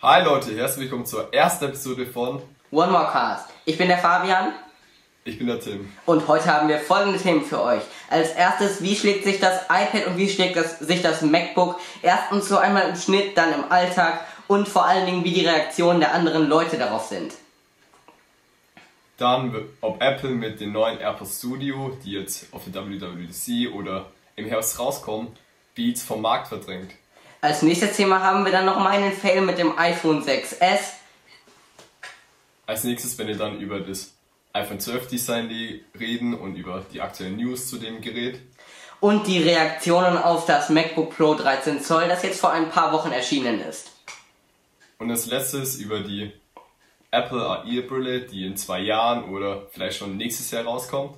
Hi Leute, herzlich willkommen zur ersten Episode von One More Cast. Ich bin der Fabian Ich bin der Tim. und heute haben wir folgende Themen für euch. Als erstes, wie schlägt sich das iPad und wie schlägt das, sich das MacBook erstens so einmal im Schnitt, dann im Alltag und vor allen Dingen, wie die Reaktionen der anderen Leute darauf sind. Dann, ob Apple mit den neuen AirPods Studio, die jetzt auf der WWDC oder im Herbst rauskommen, Beats vom Markt verdrängt. Als nächstes Thema haben wir dann noch meinen Fail mit dem iPhone 6s. Als nächstes, wenn wir dann über das iPhone 12 Design reden und über die aktuellen News zu dem Gerät. und die Reaktionen auf das MacBook Pro 13 Zoll, das jetzt vor ein paar Wochen erschienen ist. Und als letztes über die Apple AR-Brille, die in zwei Jahren oder vielleicht schon nächstes Jahr rauskommt.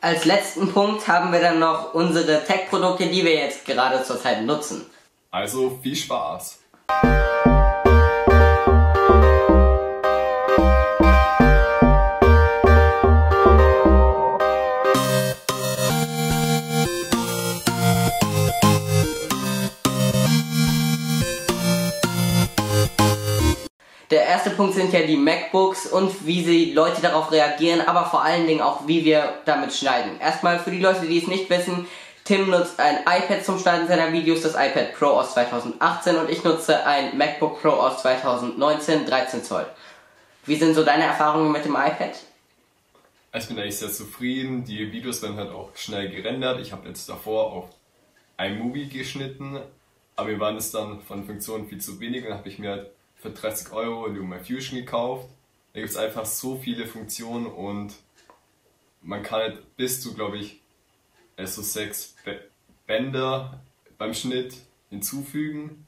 Als letzten Punkt haben wir dann noch unsere Tech-Produkte, die wir jetzt gerade zurzeit nutzen. Also viel Spaß! Der erste Punkt sind ja die MacBooks und wie sie Leute darauf reagieren, aber vor allen Dingen auch, wie wir damit schneiden. Erstmal für die Leute, die es nicht wissen, Tim nutzt ein iPad zum Schneiden seiner Videos, das iPad Pro aus 2018 und ich nutze ein MacBook Pro aus 2019, 13 Zoll. Wie sind so deine Erfahrungen mit dem iPad? Ich bin eigentlich sehr zufrieden. Die Videos werden halt auch schnell gerendert. Ich habe jetzt davor auf iMovie geschnitten, aber mir waren es dann von Funktionen viel zu wenig. Dann habe ich mir halt für 30 Euro LumaFusion gekauft. Da gibt es einfach so viele Funktionen und man kann halt bis zu, glaube ich, äh, so sechs Bä- Bänder beim Schnitt hinzufügen.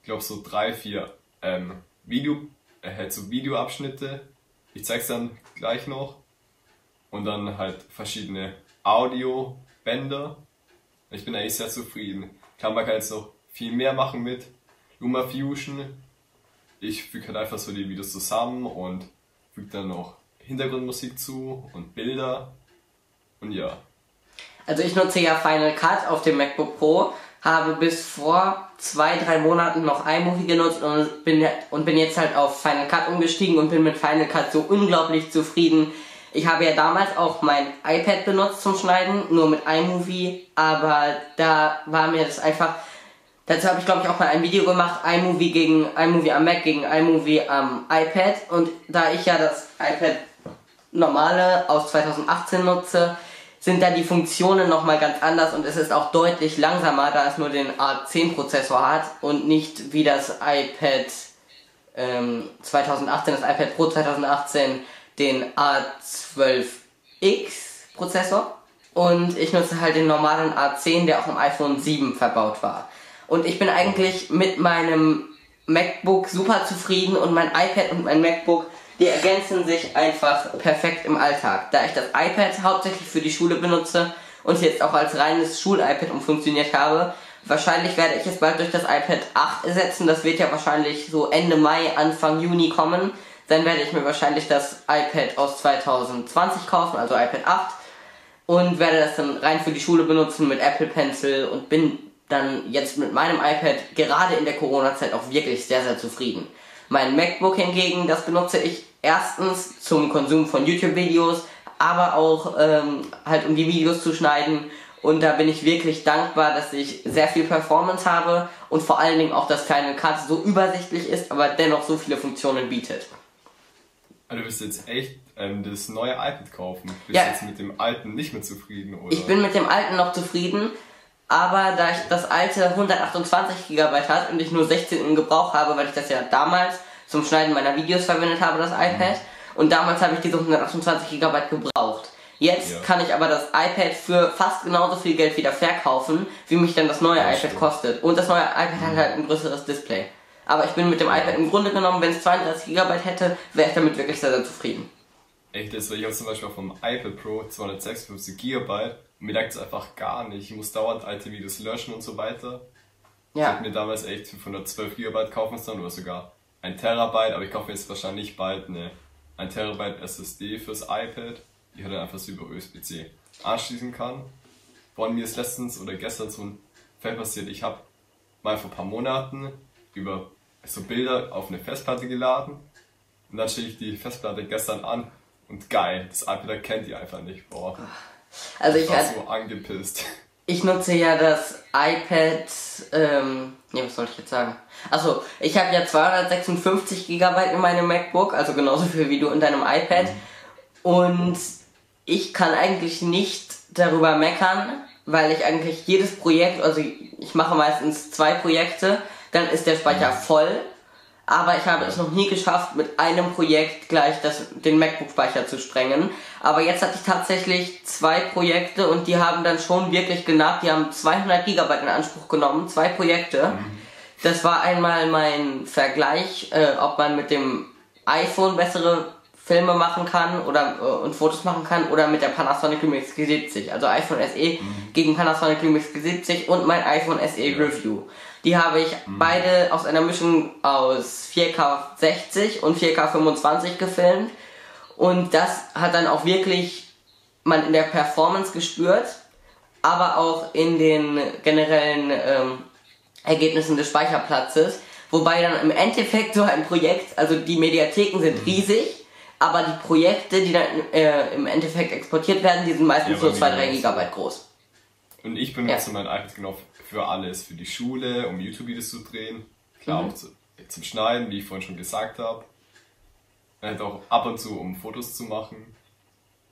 Ich glaube so drei, vier ähm, Video, äh, halt so Videoabschnitte. Ich zeig's dann gleich noch und dann halt verschiedene Audiobänder. Ich bin eigentlich sehr zufrieden. Klar, man kann jetzt noch viel mehr machen mit LumaFusion. Ich füge halt einfach so die Videos zusammen und füge dann noch Hintergrundmusik zu und Bilder. Und ja, Also ich nutze ja Final Cut auf dem MacBook Pro, habe bis vor zwei, drei Monaten noch iMovie genutzt und bin, und bin jetzt halt auf Final Cut umgestiegen und bin mit Final Cut so unglaublich zufrieden. Ich habe ja damals auch mein iPad benutzt zum Schneiden, nur mit iMovie, aber da war mir das einfach, dazu habe ich glaube ich auch mal ein Video gemacht, iMovie gegen iMovie am Mac gegen iMovie am iPad und da ich ja das iPad normale aus 2018 nutze, sind da die Funktionen nochmal ganz anders und es ist auch deutlich langsamer, da es nur den A10-Prozessor hat und nicht wie das iPad ähm, 2018, das iPad Pro 2018, den A12X-Prozessor. Und ich nutze halt den normalen A10, der auch im iPhone 7 verbaut war. Und ich bin eigentlich mit meinem MacBook super zufrieden und mein iPad und mein MacBook, die ergänzen sich einfach perfekt im Alltag. Da ich das iPad hauptsächlich für die Schule benutze und jetzt auch als reines Schul-iPad umfunktioniert habe, wahrscheinlich werde ich es bald durch das iPad 8 ersetzen. Das wird ja wahrscheinlich so Ende Mai, Anfang Juni kommen. Dann werde ich mir wahrscheinlich das iPad aus 2020 kaufen, also iPad 8 und werde das dann rein für die Schule benutzen mit Apple Pencil und bin dann jetzt mit meinem iPad gerade in der Corona-Zeit auch wirklich sehr, sehr zufrieden. Mein MacBook hingegen, das benutze ich erstens zum Konsum von YouTube-Videos, aber auch ähm, halt um die Videos zu schneiden und da bin ich wirklich dankbar, dass ich sehr viel Performance habe und vor allen Dingen auch, dass Final Cut so übersichtlich ist, aber dennoch so viele Funktionen bietet. also du wirst jetzt echt ähm, das neue iPad kaufen. Du bist Ja. jetzt mit dem alten nicht mehr zufrieden, oder? Ich bin mit dem alten noch zufrieden, aber da ich das alte 128 GB hat und ich nur 16 im Gebrauch habe, weil ich das ja damals zum Schneiden meiner Videos verwendet habe, das iPad, und damals habe ich diese 128 GB gebraucht. Jetzt Ja. kann ich aber das iPad für fast genauso viel Geld wieder verkaufen, wie mich dann das neue Ja, iPad stimmt. kostet. Und das neue iPad hat halt ein größeres Display. Aber ich bin mit dem iPad im Grunde genommen, wenn es 32 GB hätte, wäre ich damit wirklich sehr, sehr zufrieden. Echt, das, weil ich habe zum Beispiel vom iPad Pro 256 GB mir lag es einfach gar nicht. Ich muss dauernd alte Videos löschen und so weiter. Ich Ja. hätte mir damals echt 512 GB kaufen sollen oder sogar ein Terabyte, aber ich kaufe jetzt wahrscheinlich bald eine 1 Terabyte SSD fürs iPad, die halt einfach so über USB-C anschließen kann. Von mir ist letztens oder gestern so ein Fall passiert. Ich habe mal vor ein paar Monaten über so Bilder auf eine Festplatte geladen und dann stelle ich die Festplatte gestern an und geil, das iPad erkennt die einfach nicht. Boah. Also Ich ich, war so angepisst. ich nutze ja das iPad, ähm, nee, was soll ich jetzt sagen? Achso, ich habe ja 256 GB in meinem MacBook, also genauso viel wie du in deinem iPad. Und ich kann eigentlich nicht darüber meckern, weil ich eigentlich jedes Projekt, also ich mache meistens zwei Projekte, dann ist der Speicher voll. Aber ich habe es noch nie geschafft, mit einem Projekt gleich das, den MacBook-Speicher zu sprengen. Aber jetzt hatte ich tatsächlich zwei Projekte und die haben dann schon wirklich genagt. Die haben 200 GB in Anspruch genommen, zwei Projekte. Das war einmal mein Vergleich, äh, ob man mit dem iPhone bessere Filme machen kann oder äh, und Fotos machen kann oder mit der Panasonic Lumix G70. Also iPhone SE gegen Panasonic Lumix G70 und mein iPhone SE Review. Die habe ich beide aus einer Mischung aus 4K 60 und 4K 25 gefilmt. Und das hat dann auch wirklich man in der Performance gespürt, aber auch in den generellen ähm, Ergebnissen des Speicherplatzes. Wobei dann im Endeffekt so ein Projekt, also die Mediatheken sind riesig, aber die Projekte, die dann äh, im Endeffekt exportiert werden, die sind meistens Ja, nur aber 2-3 wie Gigabyte groß. Und ich benutze mein iPad genau für alles. Für die Schule, um YouTube-Videos zu drehen. Klar, Mhm. auch zu, zum Schneiden, wie ich vorhin schon gesagt habe. Halt auch ab und zu, um Fotos zu machen.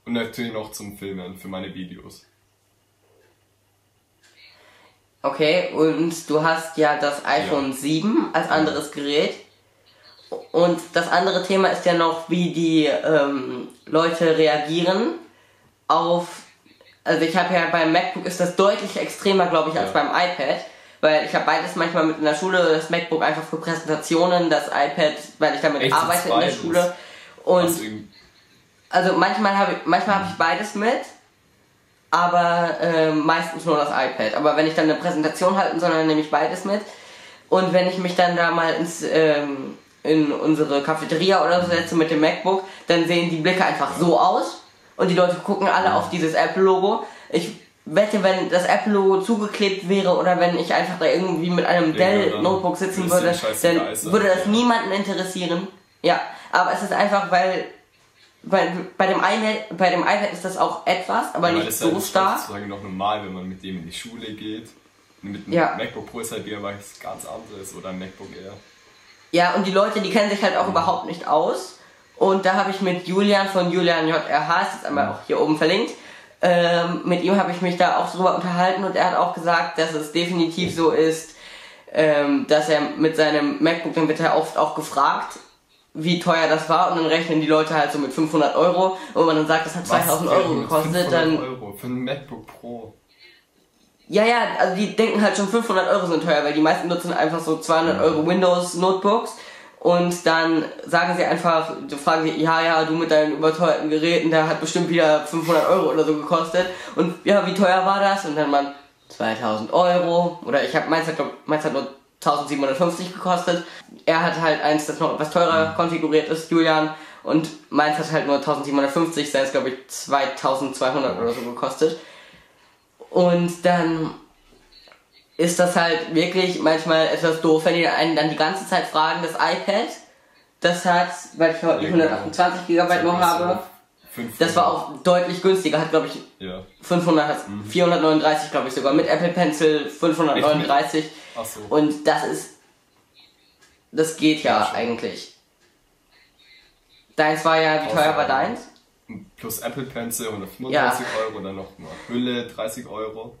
Und natürlich noch zum Filmen, für meine Videos. Okay, und du hast ja das iPhone 7 als anderes Gerät. Und das andere Thema ist ja noch, wie die ähm, Leute reagieren auf. Also ich habe ja beim MacBook ist das deutlich extremer, glaube ich, als Ja. beim iPad. Weil ich habe beides manchmal mit in der Schule, das MacBook einfach für Präsentationen, das iPad, weil ich damit Echt, arbeite in der? Schule. Und also manchmal habe ich, manchmal habe ich beides mit, aber ähm, meistens nur das iPad. Aber wenn ich dann eine Präsentation halten soll, dann nehme ich beides mit. Und wenn ich mich dann da mal ins ähm, in unsere Cafeteria oder so setze mit dem MacBook, dann sehen die Blicke einfach so aus und die Leute gucken alle auf dieses Apple-Logo. Ich wette, wenn das Apple-Logo zugeklebt wäre oder wenn ich einfach da irgendwie mit einem Dell-Notebook sitzen würde dann würde das niemanden interessieren. Ja, aber es ist einfach, weil bei, bei, dem iPad, bei dem iPad ist das auch etwas, aber Ja, nicht das ist so halt stark. sozusagen noch normal, wenn man mit dem in die Schule geht. Mit einem Ja. MacBook Pro ist halt wieder was ganz anderes oder ein MacBook Air. Ja, und die Leute, die kennen sich halt auch überhaupt nicht aus. Und da habe ich mit Julian von Julian JRH, ist jetzt einmal auch hier oben verlinkt, ähm, mit ihm habe ich mich da auch drüber unterhalten und er hat auch gesagt, dass es definitiv so ist, ähm, dass er mit seinem MacBook, dann wird er oft auch gefragt, wie teuer das war und dann rechnen die Leute halt so mit 500 Euro. Und wenn man dann sagt, das hat 2000 Was? Euro gekostet, 500 dann Euro für ein MacBook Pro. Ja, ja, also die denken halt schon 500 Euro sind teuer, weil die meisten nutzen einfach so 200 Euro Windows Notebooks und dann sagen sie einfach, du fragen sie, ja, ja, du mit deinen überteuerten Geräten, der hat bestimmt wieder 500 Euro oder so gekostet und ja, wie teuer war das? Und dann man 2000 Euro oder ich habe meins hat, glaub, meins hat nur 1750 gekostet. Er hat halt eins, das noch etwas teurer konfiguriert ist, Julian, und meins hat halt nur 1750, seins glaube ich 2200 oder so gekostet. Und dann ist das halt wirklich manchmal etwas doof, wenn die einen dann die ganze Zeit fragen, das iPad, das hat, weil ich heute Ja, genau. 128 GB nur habe, das war auch deutlich günstiger, hat glaube ich Ja. 500, 439 glaube ich sogar, mit Apple Pencil 539 Ach so. und das ist, das geht ja, Ja, eigentlich. Deins war ja, wie teuer war deins? Plus Apple Pencil 135 Euro, dann noch mal Hülle 30 Euro.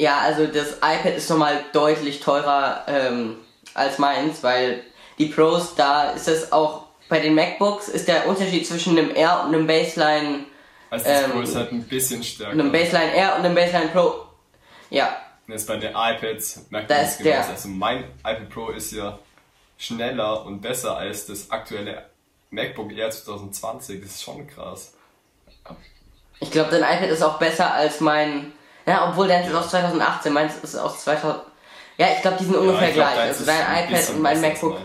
Ja, also das iPad ist nochmal deutlich teurer ähm, als meins, weil die Pros, da ist es auch bei den MacBooks ist der Unterschied zwischen einem Air und einem Baseline, Also das Ähm, Pro ist halt ein bisschen stärker. einem Baseline Air und einem Baseline Pro. Ja, Jetzt bei den iPads merkt Da man genauso. der- Also mein iPad Pro ist ja schneller und besser als das aktuelle MacBook Air 2020. Das ist schon krass. ich glaube, dein iPad ist auch besser als mein. Ja, obwohl deins ist aus 2018, meins ist aus 2000. Ja, ich glaube, die sind ungefähr ich glaub, gleich. Also dein ein iPad und mein MacBook.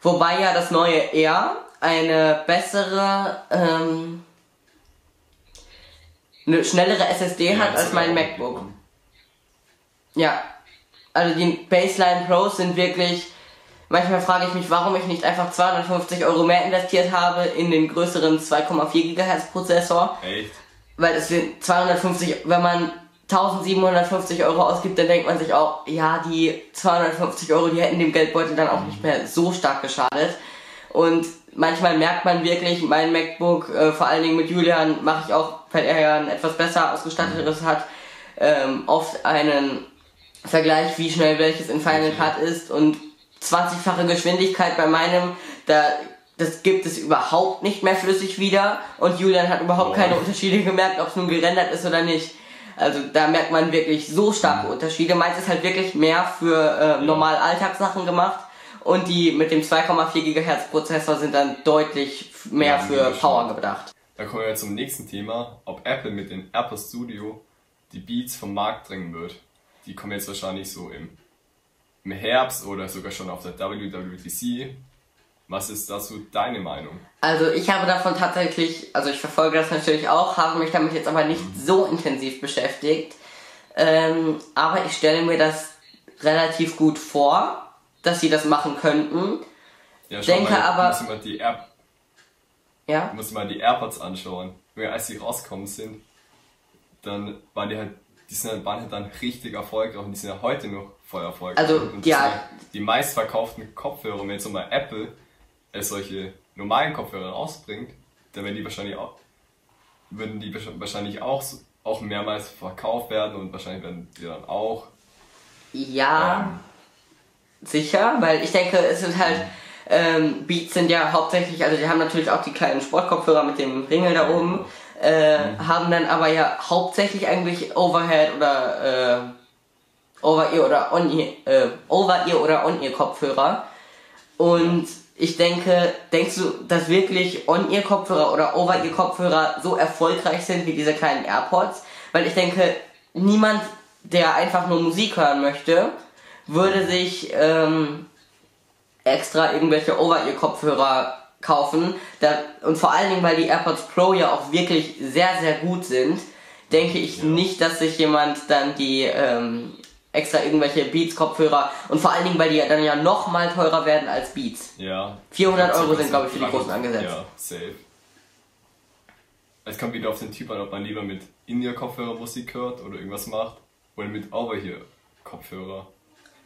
Wobei ja das neue Air eine bessere, ähm, eine schnellere SSD Ja, hat als mein MacBook. Ja. also die Baseline Pros sind wirklich, manchmal frage ich mich, warum ich nicht einfach 250 Euro mehr investiert habe in den größeren 2,4 GHz Prozessor. Echt? Weil es sind 250, wenn man 1750 Euro ausgibt, dann denkt man sich auch, ja, die 250 Euro, die hätten dem Geldbeutel dann auch nicht mehr so stark geschadet. Und manchmal merkt man wirklich, mein MacBook, äh, vor allen Dingen mit Julian, mache ich auch, weil er ja ein etwas besser ausgestattetes hat, ähm, oft einen Vergleich, wie schnell welches in Final Cut ist und 20-fache Geschwindigkeit bei meinem, da das gibt es überhaupt nicht mehr flüssig wieder und Julian hat überhaupt keine Unterschiede gemerkt, ob es nun gerendert ist oder nicht. Also da merkt man wirklich so starke Unterschiede. Meins ist halt wirklich mehr für äh, normal Alltagssachen gemacht und die mit dem 2,4 GHz Prozessor sind dann deutlich mehr Ja, für Power gedacht. Da kommen wir jetzt zum nächsten Thema, ob Apple mit dem Apple Studio die Beats vom Markt drängen wird. Die kommen jetzt wahrscheinlich so im, im Herbst oder sogar schon auf der WWDC. Was ist dazu deine Meinung? Also ich habe davon tatsächlich, also ich verfolge das natürlich auch, habe mich damit jetzt aber nicht so intensiv beschäftigt. Ähm, aber ich stelle mir das relativ gut vor, dass sie das machen könnten. Ja, Denke mal, aber- Du musst mal die, Air, Ja. du musst mal die AirPods anschauen. Als die rausgekommen sind, dann waren die halt, die sind, halt- waren halt dann richtig erfolgreich und die sind ja heute noch voll erfolgreich. Also, ja. Die meistverkauften Kopfhörer, wenn jetzt mal Apple äh, solche normalen Kopfhörer rausbringt, dann werden die wahrscheinlich auch, würden die wahrsch- wahrscheinlich auch, auch mehrmals verkauft werden und wahrscheinlich werden die dann auch. Ja, sicher, weil ich denke, es sind halt, ähm, Beats sind ja hauptsächlich, also die haben natürlich auch die kleinen Sportkopfhörer mit dem Ringel da oben, äh, haben dann aber ja hauptsächlich eigentlich Overhead oder, äh, Over-Ear oder On-Ear, äh, Over-Ear oder On-Ear Kopfhörer. Und ich denke, denkst du, dass wirklich On-Ear Kopfhörer oder Over-Ear Kopfhörer so erfolgreich sind wie diese kleinen AirPods? Weil ich denke, niemand, der einfach nur Musik hören möchte, würde sich ähm, extra irgendwelche Over-Ear-Kopfhörer kaufen. Da, und vor allen Dingen, weil die AirPods Pro ja auch wirklich sehr, sehr gut sind, denke ich Ja. nicht, dass sich jemand dann die ähm, extra irgendwelche Beats-Kopfhörer und vor allen Dingen, weil die ja dann ja noch mal teurer werden als Beats. Ja. 400 Euro sind, glaube ich, für die großen angesetzt. Ja, safe. Es kommt wieder auf den Typ an, ob man lieber mit In-Ear-Kopfhörer Musik hört oder irgendwas macht oder mit Over-Ear-Kopfhörer.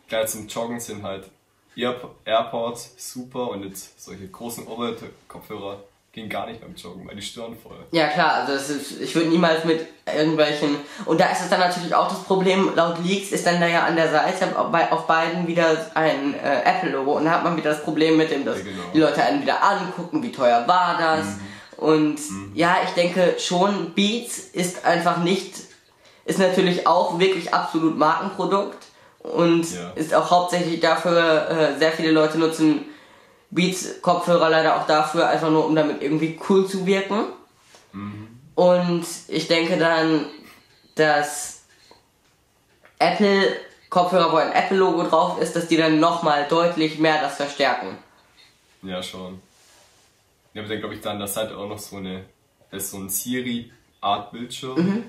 Klar, zum Joggen sind halt Ear AirPods super und jetzt solche großen Over-Ear-Kopfhörer gehen gar nicht beim Joggen, weil die stören voll. Ja klar, also ist, ich würde niemals mit irgendwelchen und da ist es dann natürlich auch das Problem, laut Leaks ist dann da ja an der Seite auf bei- auf beiden wieder ein äh, Apple-Logo und da hat man wieder das Problem mit dem, dass Ja, genau. die Leute einen wieder angucken, wie teuer war das und ja, ich denke schon, Beats ist einfach nicht, ist natürlich auch wirklich absolut Markenprodukt und Ja. ist auch hauptsächlich dafür, äh, sehr viele Leute nutzen Beats Kopfhörer leider auch dafür, einfach nur um damit irgendwie cool zu wirken. Und ich denke dann, dass Apple Kopfhörer, wo ein Apple Logo drauf ist, dass die dann nochmal deutlich mehr das verstärken. Ja, schon. Ja, aber dann glaube ich dann, das hat auch noch so eine, das ist so ein Siri-Art Bildschirm.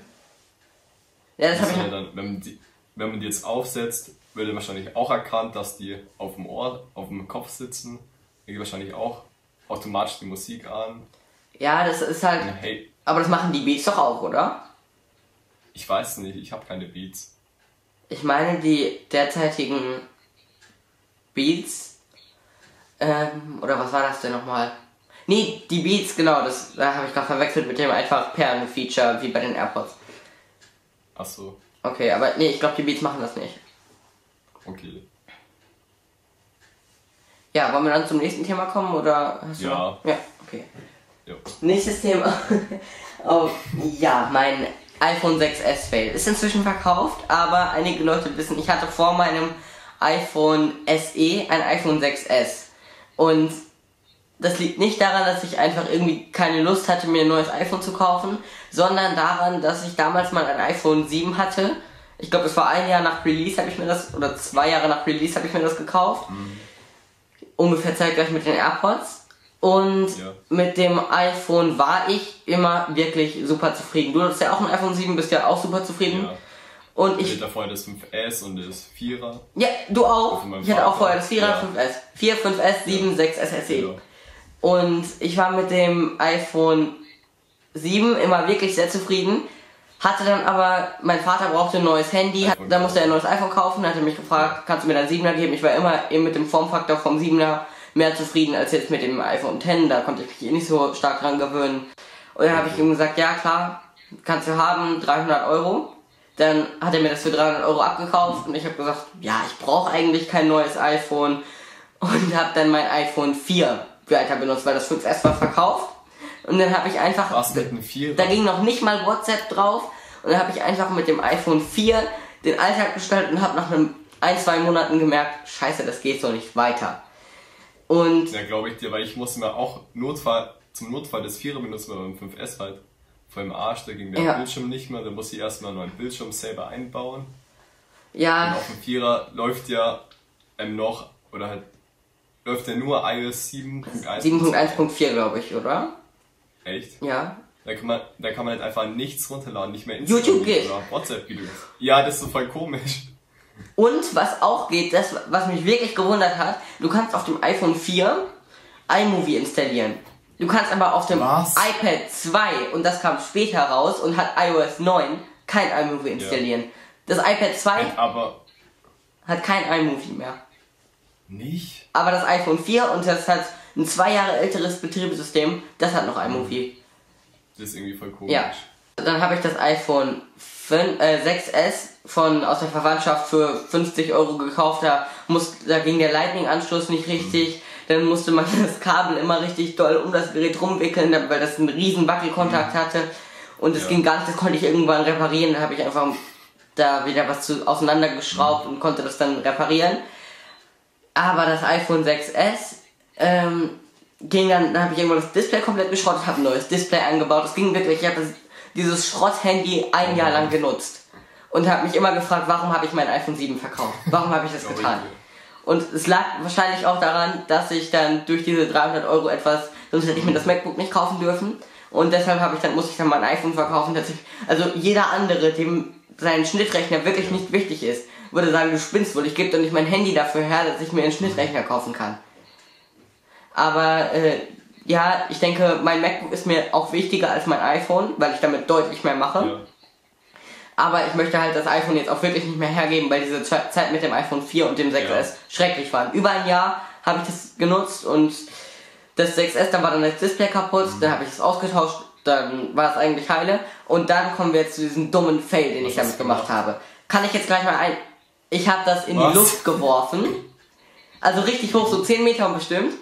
Ja, das Das habe ich. dann, wenn, man die, wenn man die jetzt aufsetzt, würde wahrscheinlich auch erkannt, dass die auf dem Ohr, auf dem Kopf sitzen. Geht wahrscheinlich auch automatisch die Musik an. Ja, das ist halt. Hey, Aber das machen die Beats doch auch, oder? ich weiß nicht, ich habe keine Beats. Ich meine, die derzeitigen Beats. Ähm, oder was war das denn nochmal? Nee, die Beats, genau, das da habe ich gerade verwechselt mit dem einfach Perlen-Feature wie bei den AirPods. Achso, Okay, aber nee, ich glaube, die Beats machen das nicht. okay. Ja, wollen wir dann zum nächsten Thema kommen oder hast du Ja. Ja, okay. Ja. Nächstes Thema. oh, ja, mein iPhone 6S Fail ist inzwischen verkauft, aber einige Leute wissen, ich hatte vor meinem iPhone SE ein iPhone 6S. Und das liegt nicht daran, dass ich einfach irgendwie keine Lust hatte, mir ein neues iPhone zu kaufen, sondern daran, dass ich damals mal ein iPhone 7 hatte. Ich glaube, es war ein Jahr nach Release habe ich mir das, oder zwei Jahre nach Release habe ich mir das gekauft. Ungefähr zeitgleich mit den AirPods. Und Ja. mit dem iPhone war ich immer wirklich super zufrieden. Du hast ja auch ein iPhone 7, bist ja auch super zufrieden. Ja. Und Ich ich, hatte davor das 5S und das 4er. ja, du auch. Ich hatte auch vorher das 4er, Ja. 5S. 4, 5S, 7, 6 SSE. Ja. Und ich war mit dem iPhone 7 immer wirklich sehr zufrieden. Hatte dann aber, mein Vater brauchte ein neues Handy, hat, da musste er ein neues iPhone kaufen, hatte mich gefragt, kannst du mir dein 7er geben? Ich war immer eben mit dem Formfaktor vom 7er mehr zufrieden als jetzt mit dem iPhone 10, da konnte ich mich eh nicht so stark dran gewöhnen. Und dann habe ich ihm gesagt, ja klar, kannst du haben, 300 Euro. Dann hat er mir das für 300 Euro abgekauft und ich habe gesagt, ja, ich brauche eigentlich kein neues iPhone und habe dann mein iPhone 4 weiter benutzt, weil das 5S war verkauft. Und dann habe ich einfach, Was mit einem 4er? da ging noch nicht mal WhatsApp drauf und dann habe ich einfach mit dem iPhone 4 den Alltag gestaltet und habe nach einem ein, zwei Monaten gemerkt, scheiße, das geht so nicht weiter. Und Ja, glaube ich dir, weil ich musste mir auch Notfall, zum Notfall das 4er benutzen, weil beim 5S halt vor dem Arsch, da ging der Ja. Bildschirm nicht mehr, da muss ich erstmal einen neuen Bildschirm selber einbauen. Und ja, auf dem 4er läuft ja ähm, noch, oder halt, läuft ja nur iOS 7.1. 7.1.4 glaube ich, oder? Echt? Ja. Da kann man, da kann man halt einfach nichts runterladen, nicht mehr YouTube geht. oder WhatsApp-Videos. Ja, das ist so voll komisch. Und was auch geht, das, was mich wirklich gewundert hat, du kannst auf dem iPhone 4 iMovie installieren. Du kannst aber auf dem Was? iPad 2, und das kam später raus und hat iOS 9, kein iMovie installieren. Das iPad 2 Aber hat kein iMovie mehr. nicht? Aber das iPhone 4 und das hat ein zwei Jahre älteres Betriebssystem, das hat noch iMovie. Das ist irgendwie voll komisch. Ja. Dann habe ich das iPhone 5, äh, 6S von aus der Verwandtschaft für 50 Euro gekauft. Da, muss, da ging der Lightning-Anschluss nicht richtig. Dann musste man das Kabel immer richtig doll um das Gerät rumwickeln, weil das einen riesen Wackelkontakt hatte. Und es Ja. ging gar nicht, das konnte ich irgendwann reparieren. Dann habe ich einfach da wieder was zu, auseinandergeschraubt und konnte das dann reparieren. Aber das iPhone 6S ähm, ging dann, dann habe ich irgendwann das Display komplett geschrottet, habe ein neues Display eingebaut. Es ging wirklich, ich habe dieses Schrott-Handy ein Jahr lang genutzt und habe mich immer gefragt, warum habe ich mein iPhone 7 verkauft? Warum habe ich das getan? Und es lag wahrscheinlich auch daran, dass ich dann durch diese 300 Euro etwas, sonst hätte ich mir das MacBook nicht kaufen dürfen. Und deshalb habe ich dann, musste ich dann mein iPhone verkaufen. Dass ich, also jeder andere, dem sein Schnittrechner wirklich nicht wichtig ist, würde sagen, du spinnst wohl, ich gebe doch nicht mein Handy dafür her, dass ich mir einen Schnittrechner kaufen kann. Aber äh, ja, ich denke, mein MacBook ist mir auch wichtiger als mein iPhone, weil ich damit deutlich mehr mache. Ja. Aber ich möchte halt das iPhone jetzt auch wirklich nicht mehr hergeben, weil diese Ze- Zeit mit dem iPhone 4 und dem 6S Ja. schrecklich waren. Über ein Jahr habe ich das genutzt und das 6S, dann war dann das Display kaputt, Mhm. dann habe ich es ausgetauscht, dann war es eigentlich heile. Und dann kommen wir jetzt zu diesem dummen Fail, den Was ich damit gemacht gemacht? habe. Kann ich jetzt gleich mal ein... Ich habe das in Was? die Luft geworfen. Also richtig hoch, so 10 Meter bestimmt.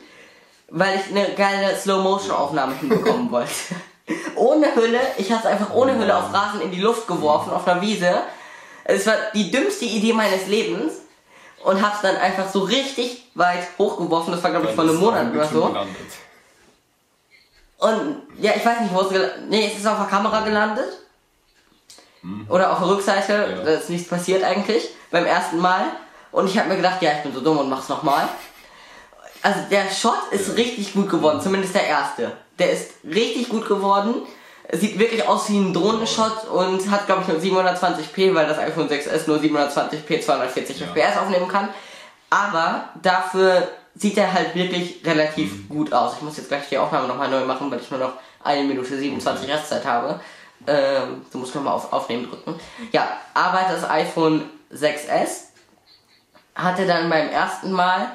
Weil ich eine geile Slow-Motion-Aufnahme hinbekommen wollte. Ohne Hülle, ich habe es einfach ohne Hülle auf Rasen in die Luft geworfen, auf einer Wiese. Es war die dümmste Idee meines Lebens. Und hab's dann einfach so richtig weit hochgeworfen. Das war, glaube ich, vor einem Monat oder so. Gelandet. Und ja, ich weiß nicht, wo es gelandet Nee, es ist auf der Kamera gelandet. Oder auf der Rückseite. Ja. Da ist nichts passiert eigentlich. Beim ersten Mal. Und ich habe mir gedacht, ja, ich bin so dumm und mach's nochmal. Also der Shot ist richtig gut geworden, zumindest der erste. Der ist richtig gut geworden. Sieht wirklich aus wie ein Drohnenshot und hat, glaube ich, nur 720p, weil das iPhone 6S nur 720p 240 Ja. FPS aufnehmen kann. Aber dafür sieht er halt wirklich relativ Mhm. gut aus. Ich muss jetzt gleich die Aufnahme nochmal neu machen, weil ich nur noch eine Minute 27 Restzeit habe. Ähm, du musst nochmal auf Aufnehmen drücken. Ja, aber das iPhone 6S hatte dann beim ersten Mal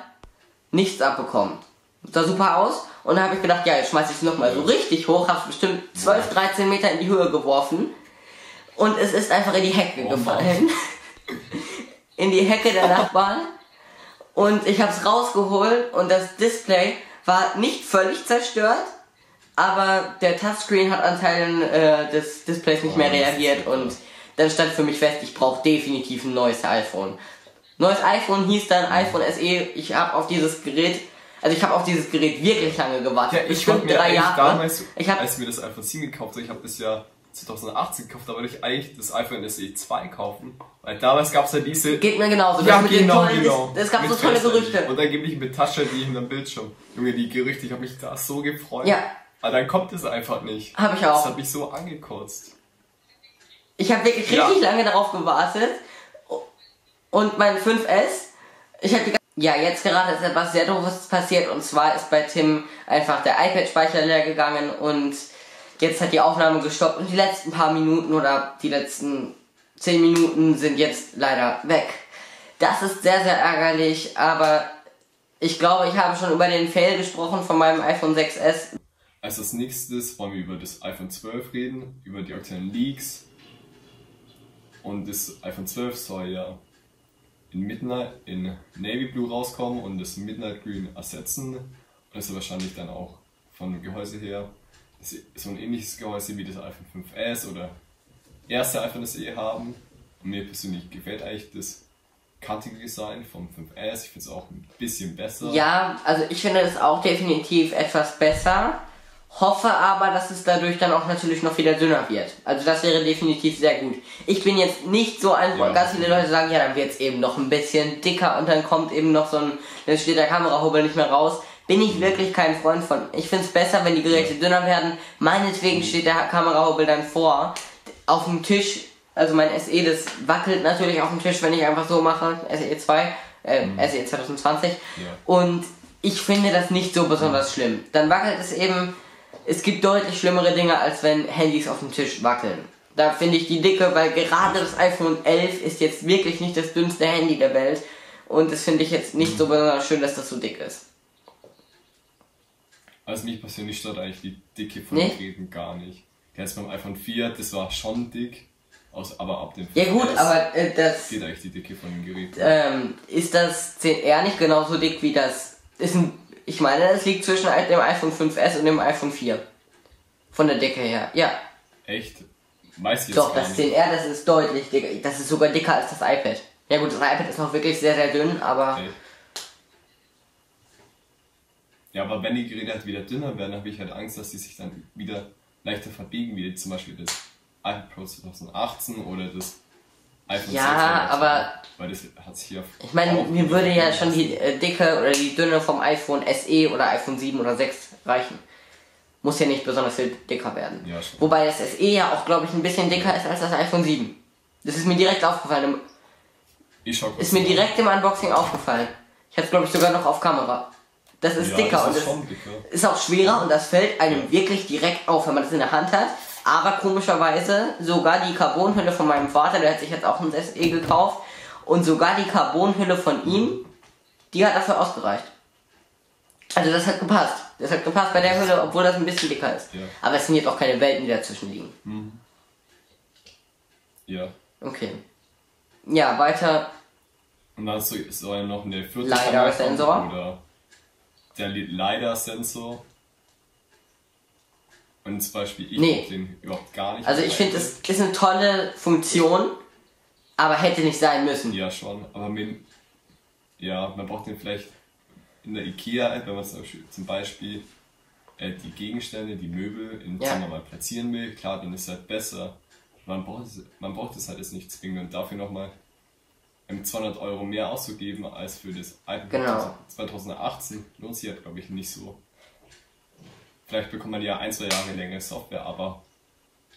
nichts abbekommen. Sah super aus und dann habe ich gedacht, ja, jetzt schmeiß ich es nochmal so richtig hoch, habe bestimmt 12, 13 Meter in die Höhe geworfen und es ist einfach in die Hecke Oh, gefallen. in die Hecke der Nachbarn und ich habe es rausgeholt und das Display war nicht völlig zerstört, aber der Touchscreen hat an Teilen äh, des Displays nicht Oh, mehr ist reagiert und dann stand für mich fest, ich brauche definitiv ein neues iPhone. Neues iPhone hieß dann iPhone SE. Ich habe auf dieses Gerät, also ich habe auf dieses Gerät wirklich lange gewartet. Ja, ich Bestimmt drei Jahre. damals, ich habe als ich mir das iPhone 7 gekauft habe, ich habe das ja 2018 gekauft, da wollte ich eigentlich das iPhone SE 2 kaufen. Weil damals gab es ja diese... geht mir genauso. ja, das genau, tollen, genau. Es, gab so tolle. Gerüchte. Und dann gebe ich mit Tasche die hinterm Bildschirm. Junge, die Gerüchte, ich habe mich da so gefreut. Ja. Aber dann kommt es einfach nicht. Hab ich auch. Das hat mich so angekotzt. Ich habe wirklich Ja. richtig lange darauf gewartet. Und mein 5S, ich habe ja, jetzt gerade ist etwas sehr doofes passiert und zwar ist bei Tim einfach der iPad-Speicher leer gegangen und jetzt hat die Aufnahme gestoppt und die letzten paar Minuten oder die letzten 10 Minuten sind jetzt leider weg. Das ist sehr, sehr ärgerlich, aber ich glaube, ich habe schon über den Fail gesprochen von meinem iPhone 6S. Als das nächstes wollen wir über das iPhone 12 reden, über die aktuellen Leaks. Und das iPhone 12 soll ja in Midnight, in Navy Blue rauskommen und das Midnight Green ersetzen. Und das soll wahrscheinlich dann auch vom Gehäuse her so ein ähnliches Gehäuse wie das iPhone 5S oder erste iPhone SE haben. Und mir persönlich gefällt eigentlich das kantige Design vom 5S. Ich finde es auch ein bisschen besser. Ja, also ich finde es auch definitiv etwas besser. Hoffe aber, dass es dadurch dann auch natürlich noch wieder dünner wird. Also das wäre definitiv sehr gut. Ich bin jetzt nicht so ein, Ja. ganz viele Leute sagen, ja, dann wird es eben noch ein bisschen dicker und dann kommt eben noch so ein, dann steht der Kamerahubbel nicht mehr raus. Bin ich wirklich kein Freund von. Ich finde es besser, wenn die Geräte dünner werden. Meinetwegen steht der Kamerahubbel dann vor. Auf dem Tisch, also mein SE, das wackelt natürlich auf dem Tisch, wenn ich einfach so mache. SE 2, äh, SE 2020. Ja. Und ich finde das nicht so besonders schlimm. Dann wackelt es eben. Es gibt deutlich schlimmere Dinge, als wenn Handys auf dem Tisch wackeln. Da finde ich die Dicke, weil gerade das iPhone 11 ist jetzt wirklich nicht das dünnste Handy der Welt. Und das finde ich jetzt nicht so besonders schön, dass das so dick ist. Also mich persönlich stört eigentlich die Dicke von Nee? den Geräten gar nicht. Jetzt beim iPhone 4, das war schon dick, aus, aber ab dem Ja gut, 5S aber äh, das geht eigentlich die Dicke von den Geräten. ähm, ist das 10R nicht genauso dick wie das. Ist ein, ich meine, es liegt zwischen dem iPhone 5S und dem iPhone 4. Von der Dicke her. Ja. Echt? Weiß ich Doch, das nicht. 10R, das ist deutlich dicker. Das ist sogar dicker als das iPad. Ja gut, das iPad ist noch wirklich sehr, sehr dünn, aber Okay. Ja, aber wenn die Geräte halt wieder dünner werden, habe ich halt Angst, dass die sich dann wieder leichter verbiegen, wie zum Beispiel das iPad Pro 2018 oder das iPhone Ja, 6. aber- Weil das hat sich ja. ich meine, mir würde ja schon die äh, Dicke oder die Dünne vom iPhone SE oder iPhone 7 oder 6 reichen. Muss ja nicht besonders viel dicker werden. Ja, schon. Wobei das SE ja auch, glaube ich, ein bisschen dicker ist als das iPhone 7. Das ist mir direkt aufgefallen. Ich schau Ist mir direkt im Unboxing aufgefallen. Ich hatte glaube ich sogar noch auf Kamera. Das ist ja, dicker das und ist das schon dicker. ist auch schwerer und das fällt einem Ja. wirklich direkt auf, wenn man das in der Hand hat. Aber komischerweise sogar die Carbonhülle von meinem Vater, der hat sich jetzt auch ein SE gekauft und sogar die Carbonhülle von ihm, die hat dafür ausgereicht. Also das hat gepasst. Das hat gepasst bei der Hülle, obwohl das ein bisschen dicker ist. Ja. Aber es sind jetzt auch keine Welten, die dazwischen liegen. Ja. Okay. Ja, weiter. Und dann so- soll noch eine vierte LiDAR Kamera kommen Sensor. Oder der Li- LiDAR-Sensor. Und zum Beispiel ich Nee. den überhaupt gar nicht. Also ich finde, es ist eine tolle Funktion, aber hätte nicht sein müssen. Ja, schon. Aber mit, ja, man braucht den vielleicht in der IKEA-App, wenn man zum Beispiel, zum Beispiel äh, die Gegenstände, die Möbel im Ja. Zimmer mal platzieren will. Klar, dann ist es halt besser. Man braucht es, man braucht es halt jetzt nicht zwingend und dafür nochmal ähm, 200 Euro mehr auszugeben als für das iPad Genau. 2018 lohnt sich halt, glaube ich, nicht so. Vielleicht bekommt man ja ein, zwei Jahre längere Software, aber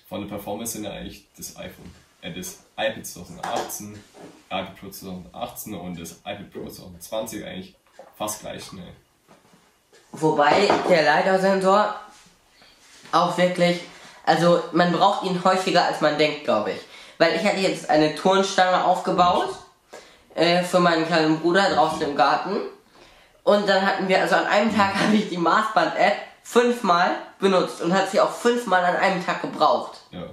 von der Performance sind ja eigentlich das iPhone, äh, das iPad 2018, iPad Pro 2018 und das iPad Pro 2020 eigentlich fast gleich schnell. Wobei der LiDAR-Sensor auch wirklich, also man braucht ihn häufiger als man denkt, glaube ich. Weil ich hatte jetzt eine Turnstange aufgebaut äh, für meinen kleinen Bruder draußen im Garten. Und dann hatten wir, also an einem Tag habe ich die Maßband-App fünfmal benutzt und hat sie auch fünfmal an einem Tag gebraucht. Ja.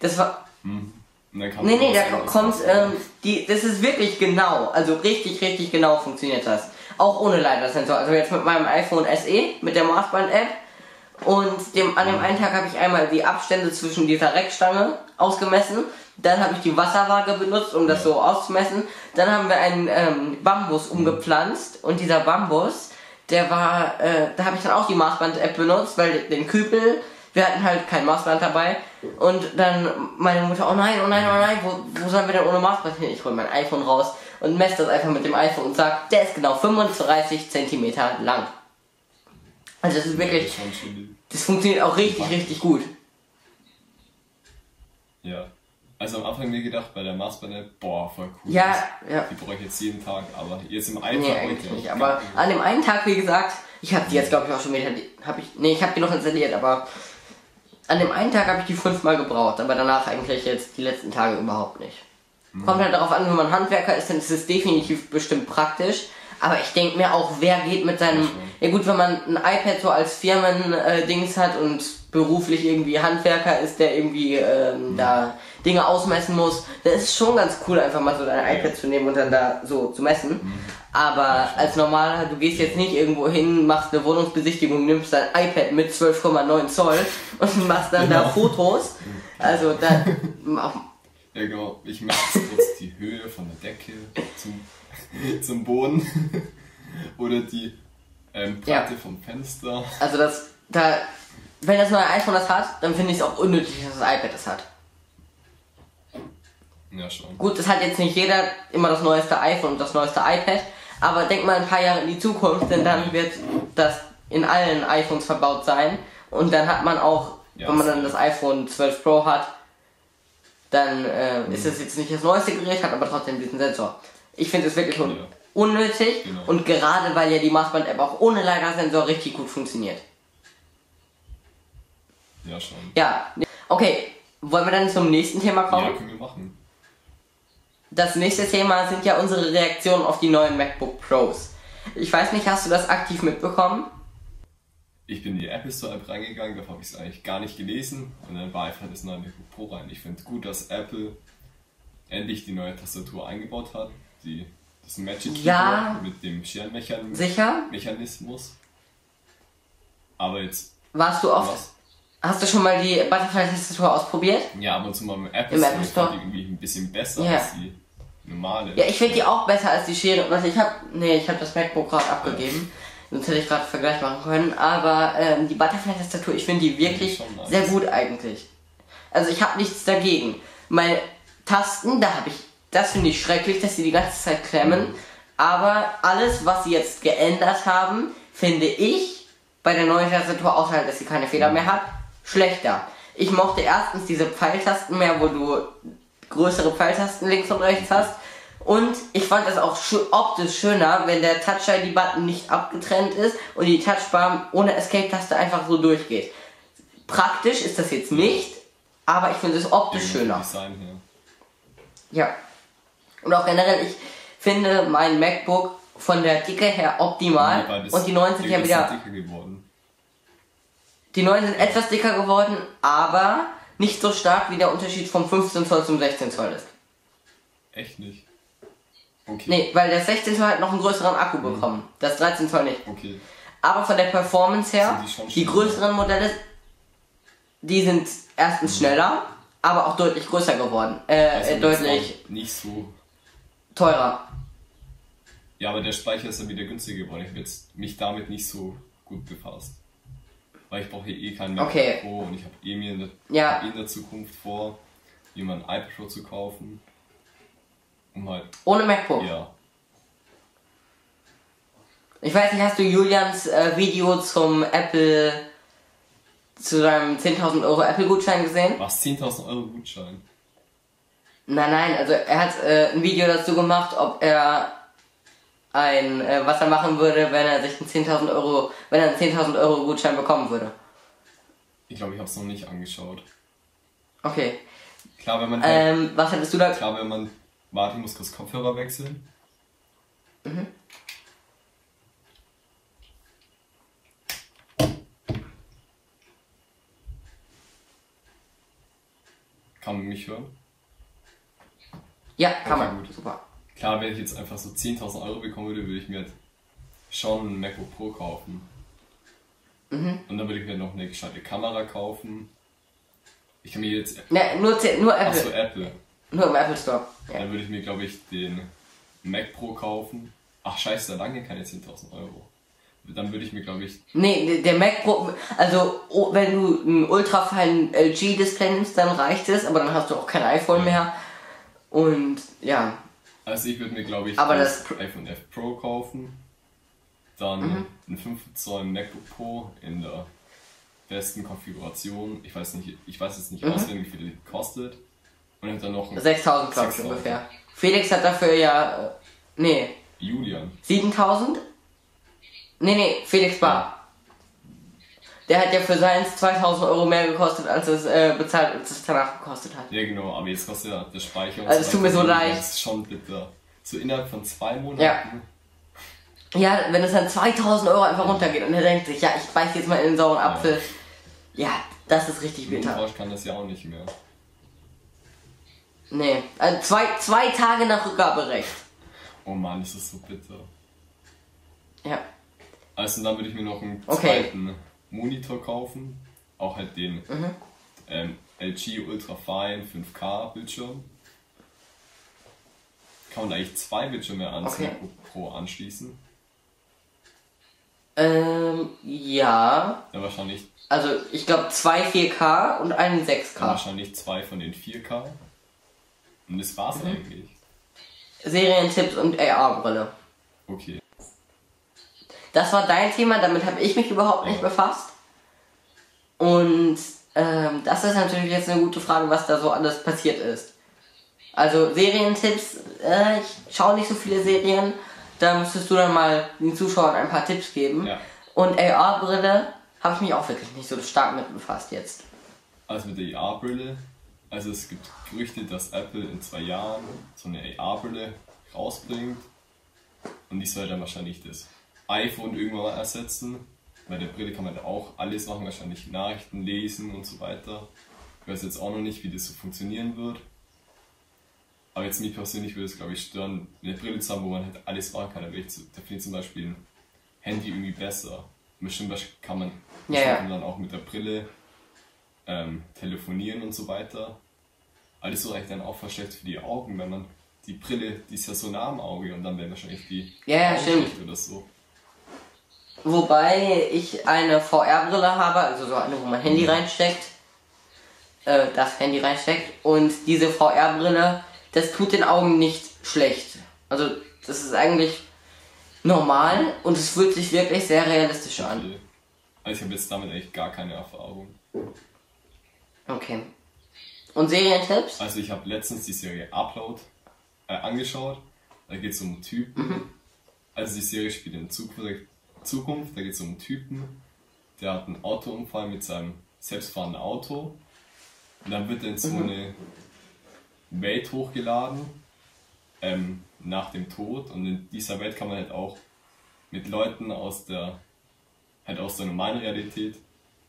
Das war, kann Nee, nee, da kommt, ähm, die, das ist wirklich genau, also richtig, richtig genau funktioniert das. Auch ohne LiDAR-Sensor. Also jetzt mit meinem iPhone SE, mit der Maßband-App. Und dem, an dem einen Tag habe ich einmal die Abstände zwischen dieser Reckstange ausgemessen. Dann habe ich die Wasserwaage benutzt, um das so auszumessen. Dann haben wir einen ähm, Bambus umgepflanzt. Und dieser Bambus, der war, äh, da habe ich dann auch die Maßband-App benutzt, weil den Kübel, wir hatten halt kein Maßband dabei. Und dann meine Mutter, oh nein, oh nein, oh nein, wo, wo sollen wir denn ohne Maßband hin? Ich hole mein iPhone raus und messe das einfach mit dem iPhone und sag, der ist genau 35 Zentimeter lang. Also das ist wirklich, das funktioniert auch richtig, richtig gut. Ja. Also am Anfang mir gedacht, bei der Maßbahn, boah, voll cool. Ja, ja. Die brauche ich jetzt jeden Tag, aber jetzt im Alltag Nee, eigentlich nicht. Aber an dem einen Tag, wie gesagt, ich habe die jetzt glaube ich auch schon wieder. Hab ich, nee, ich habe die noch installiert, aber an dem einen Tag habe ich die fünfmal gebraucht, aber danach eigentlich jetzt die letzten Tage überhaupt nicht. Kommt halt darauf an, wenn man Handwerker ist, dann ist es definitiv bestimmt praktisch. Aber ich denke mir auch, wer geht mit seinem. Ja gut, wenn man ein iPad so als Firmen-Dings hat und beruflich irgendwie Handwerker ist, der irgendwie ähm, da Dinge ausmessen muss, dann ist es schon ganz cool, einfach mal so dein iPad zu nehmen und dann da so zu messen. Aber als normaler, du gehst jetzt nicht irgendwo hin, machst eine Wohnungsbesichtigung, nimmst dein iPad mit 12,9 Zoll und machst dann da Genau. Fotos. Also da Ja genau, ich messe jetzt kurz die Höhe von der Decke zum, zum Boden. Oder die ähm, Breite Ja. vom Fenster. Also das, da, wenn das neue iPhone das hat, dann finde ich es auch unnötig, dass das iPad das hat. Ja schon. Gut, das hat jetzt nicht jeder immer das neueste iPhone und das neueste iPad, aber denk mal ein paar Jahre in die Zukunft, denn dann wird das in allen iPhones verbaut sein und dann hat man auch, Ja, wenn man dann das iPhone 12 Pro hat, dann äh, ist es jetzt nicht das neueste Gerät, hat aber trotzdem diesen Sensor. Ich finde es wirklich un Ja. unnötig Genau. und gerade weil ja die Maßband-App auch ohne LiDAR-Sensor richtig gut funktioniert. Ja schon. Ja, okay. Wollen wir dann zum nächsten Thema kommen? Ja, können wir machen. Das nächste Thema sind ja unsere Reaktionen auf die neuen MacBook Pros. Ich weiß nicht, hast du das aktiv mitbekommen? Ich bin in die Apple Store App reingegangen, da habe ich es eigentlich gar nicht gelesen und dann war einfach das neue MacBook Pro rein. Ich finde gut, dass Apple endlich die neue Tastatur eingebaut hat, die, das Magic Keyboard Ja. mit dem Scherenmechanismus. Aber jetzt Warst du oft? was? Hast du schon mal die Butterfly-Tastatur ausprobiert? Ja, ab und zu mal im Apple Im Apple Store? die irgendwie ein bisschen besser Ja. als die normale. Ja, ich finde die auch besser als die Schere. Also ich habe, nee, ich habe das MacBook gerade abgegeben. Sonst hätte ich gerade Vergleich machen können. Aber ähm, die Butterfly-Tastatur, ich finde die wirklich schon nice. sehr gut eigentlich. Also ich habe nichts dagegen. Meine Tasten, da habe ich, das finde ich schrecklich, dass sie die ganze Zeit klemmen. Aber alles, was sie jetzt geändert haben, finde ich bei der neuen Tastatur, außer halt, dass sie keine Fehler mehr hat, schlechter. Ich mochte erstens diese Pfeiltasten mehr, wo du größere Pfeiltasten links und rechts hast. Und ich fand es auch optisch schöner, wenn der Touch-ID-Button nicht abgetrennt ist und die Touchbar ohne Escape-Taste einfach so durchgeht. Praktisch ist das jetzt nicht, aber ich finde es optisch schöner. Design her. Ja. Und auch generell, ich finde mein MacBook von der Dicke her optimal. Das Und die neuen sind ja wieder. dicker geworden. Die neuen sind etwas dicker geworden, aber nicht so stark wie der Unterschied vom 15 Zoll zum 16 Zoll ist. Echt nicht. Okay. Nee, weil der 16 Zoll hat noch einen größeren Akku bekommen. Das 13 Zoll nicht. Okay. Aber von der Performance her, Sind die die größeren Modelle, die sind erstens schneller, aber auch deutlich größer geworden. Äh, Also äh, deutlich Nicht so. Teurer. Ja, aber der Speicher ist dann wieder günstiger geworden. Ich habe jetzt mich damit nicht so gut befasst. Weil ich brauche hier eh keinen Mac Okay. Pro und ich habe eh mir in der, Ja. eh in der Zukunft vor, jemanden iPad Pro zu kaufen. Um halt, Ohne MacBook. ja. Ich weiß nicht, hast du Julians äh, Video zum Apple, zu seinem 10.000 Euro Apple-Gutschein gesehen? Was? 10.000 Euro Gutschein? Nein, nein, also er hat äh, ein Video dazu gemacht, ob er ein, äh, was er machen würde, wenn er sich einen 10.000 Euro, wenn er einen 10.000 Euro Gutschein bekommen würde. Ich glaube, ich habe es noch nicht angeschaut. Okay. Klar, wenn man halt, Ähm, was hättest du da? klar, wenn man, warte, ich muss kurz Kopfhörer wechseln. Kann man mich hören? Ja, kann Okay, man. gut. Super. Klar, wenn ich jetzt einfach so 10.000 Euro bekommen würde, würde ich mir halt schon ein MacBook Pro kaufen. Mhm. Und dann würde ich mir noch eine gescheite Kamera kaufen. Ich kann mir jetzt. Ne, nur, nur Apple. Achso, Apple. Nur im Apple Store. Ja. Dann würde ich mir, glaube ich, den Mac Pro kaufen. Ach, scheiße, da lange keine 10.000 Euro. Dann würde ich mir, glaube ich, Nee, der- Mac Pro, also wenn du ein ultrafein LG-Display nimmst, dann reicht es, aber dann hast du auch kein iPhone mehr. Und ja, also ich würde mir, glaube ich, Aber das Mhm. iPhone 11 Pro kaufen. Dann ein 5 Zoll MacBook Pro in der besten Konfiguration. Ich weiß nicht, ich weiß jetzt Mhm. nicht auswendig, wie viel die kostet. Und dann noch einen 6000, glaube ich 6000. ungefähr. Felix hat dafür ja. Äh, nee, Julian. 7000? Nee, nee, Felix Bar. Der hat ja für seins 2000 Euro mehr gekostet, als es äh, bezahlt, als es danach gekostet hat. Ja, genau, aber jetzt kostet ja der Speicher. und Also es tut mir so leid. Das ist schon bitter. So innerhalb von zwei Monaten. Ja. Ja, wenn es dann 2000 Euro einfach runtergeht und er denkt sich, ja, ich beiß jetzt mal in den sauren Apfel. Ja, das ist richtig bitter. Notfalls kann das ja auch nicht mehr. Nee, also zwei, zwei Tage nach Rückgaberecht. Oh Mann, ist das so bitter. Ja. Also dann würde ich mir noch einen Okay. zweiten Monitor kaufen. Auch halt den Mhm. ähm, LG Ultrafine 5K Bildschirm. Kann man eigentlich zwei Bildschirme an Okay. Pro anschließen? Ähm, ja. Dann wahrscheinlich, Also ich glaube zwei 4K und einen dann 6K. wahrscheinlich zwei von den 4K. Und das war's Mhm. eigentlich. Serientipps und AR-Brille. Okay. Das war dein Thema, damit habe ich mich überhaupt nicht befasst. Und ähm, das ist natürlich jetzt eine gute Frage, was da so alles passiert ist. Also Serientipps, äh, ich schaue nicht so viele Serien. Da müsstest du dann mal den Zuschauern ein paar Tipps geben. Ja. Und AR-Brille habe ich mich auch wirklich nicht so stark mit befasst jetzt. Also mit der AR-Brille. Also es gibt Gerüchte, dass Apple in zwei Jahren so eine AR-Brille rausbringt. Und die soll dann wahrscheinlich das iPhone irgendwann mal ersetzen. Bei der Brille kann man auch alles machen, wahrscheinlich Nachrichten lesen und so weiter. Ich weiß jetzt auch noch nicht, wie das so funktionieren wird. Aber jetzt mich persönlich würde es, glaube ich, stören, eine Brille zu haben, wo man halt alles machen kann. Da, ich finde ich zum Beispiel ein Handy irgendwie besser. Bestimmt kann man, Ja, ja. kann man dann auch mit der Brille ähm, telefonieren und so weiter. Alles so eigentlich dann auch verschleckt für die Augen, wenn man die Brille, die ist ja so nah am Auge und dann werden wahrscheinlich die Ja, ja, stimmt. oder so. Wobei ich eine VR-Brille habe, also so eine, wo man Handy reinsteckt, äh, das Handy reinsteckt und diese VR-Brille, das tut den Augen nicht schlecht. Also das ist eigentlich normal und es fühlt sich wirklich sehr realistisch an. Also ich habe jetzt damit eigentlich gar keine Erfahrung. Okay. Und Serientipps? Also ich habe letztens die Serie Upload äh, angeschaut. Da geht es um einen Typen. Also die Serie spielt in Zukunft, Zukunft. da geht es um einen Typen, der hat einen Autounfall mit seinem selbstfahrenden Auto. Und dann wird er in so eine Welt hochgeladen ähm, nach dem Tod. Und in dieser Welt kann man halt auch mit Leuten aus der halt aus der normalen Realität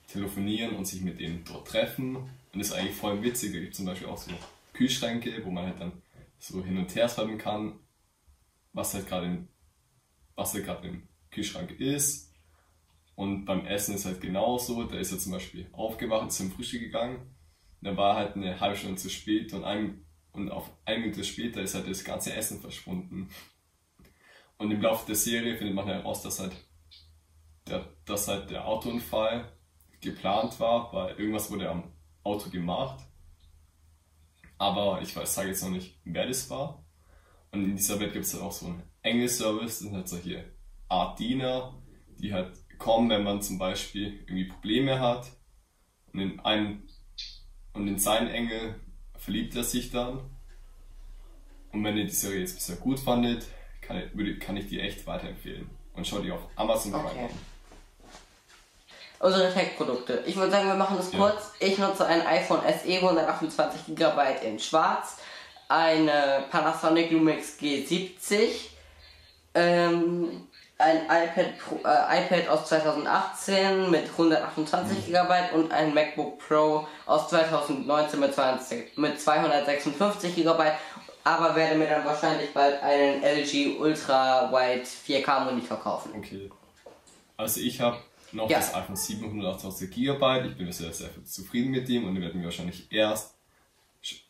telefonieren und sich mit denen dort treffen. Und das ist eigentlich voll witzig. Da gibt es zum Beispiel auch so Kühlschränke, wo man halt dann so hin und her schreiben kann, was halt gerade was halt gerade im Kühlschrank ist. Und beim Essen ist halt genauso. Da ist er zum Beispiel aufgewacht, zum Frühstück gegangen. Dann war halt eine halbe Stunde zu spät und, ein, und auf eine Minute später ist halt das ganze Essen verschwunden. Und im Laufe der Serie findet man heraus, dass halt der, dass halt der Autounfall geplant war, weil irgendwas wurde am Auto gemacht. Aber ich weiß, sage jetzt noch nicht, wer das war. Und in dieser Welt gibt es dann auch so einen Engelservice, das sind halt solche Art Diener, die halt kommen, wenn man zum Beispiel irgendwie Probleme hat. Und in einen und in seinen Engel verliebt er sich dann. Und wenn ihr die Serie jetzt bisher gut fandet, kann ich, würde, kann ich die echt weiterempfehlen. Und schaut die auf Amazon Prime Okay. an. Unsere Tech-Produkte. Ich würde sagen, wir machen das Ja. kurz. Ich nutze ein iPhone SE 128 GB in schwarz, eine Panasonic Lumix G70, ähm, ein iPad, Pro, äh, iPad aus 2018 mit 128 GB und ein MacBook Pro aus 2019 mit, 20, mit 256 GB. Aber werde mir dann wahrscheinlich bald einen LG Ultra Wide 4K Monitor kaufen. Okay. Also ich habe noch Ja. das iPhone 728 GB. Ich bin sehr, sehr zufrieden mit dem und wir werden mir wahrscheinlich erst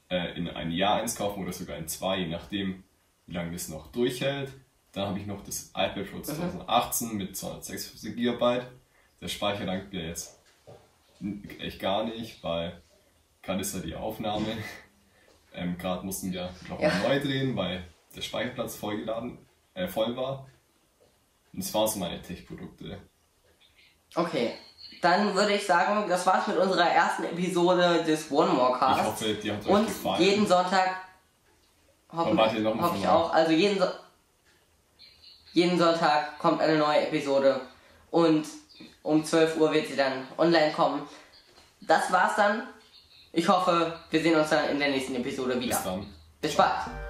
äh, in ein Jahr eins kaufen oder sogar in zwei, je nachdem, wie lange das noch durchhält. Dann habe ich noch das iPad Pro 2018 mit 256 GB. Der Speicher langt mir jetzt echt gar nicht, weil gerade ist ja die Aufnahme. Ähm, gerade mussten wir noch Ja. neu drehen, weil der Speicherplatz vollgeladen, äh, voll war. Und das waren so meine Tech-Produkte. Okay. dann würde ich sagen, das war's mit unserer ersten Episode des One More Cast. Ich hoffe, die hat euch Und gefallen. jeden Sonntag mal hoffe ich auch. Also jeden, so jeden Sonntag kommt eine neue Episode und um 12 Uhr wird sie dann online kommen. Das war's dann. Ich hoffe, wir sehen uns dann in der nächsten Episode wieder. Bis dann. Bis bald.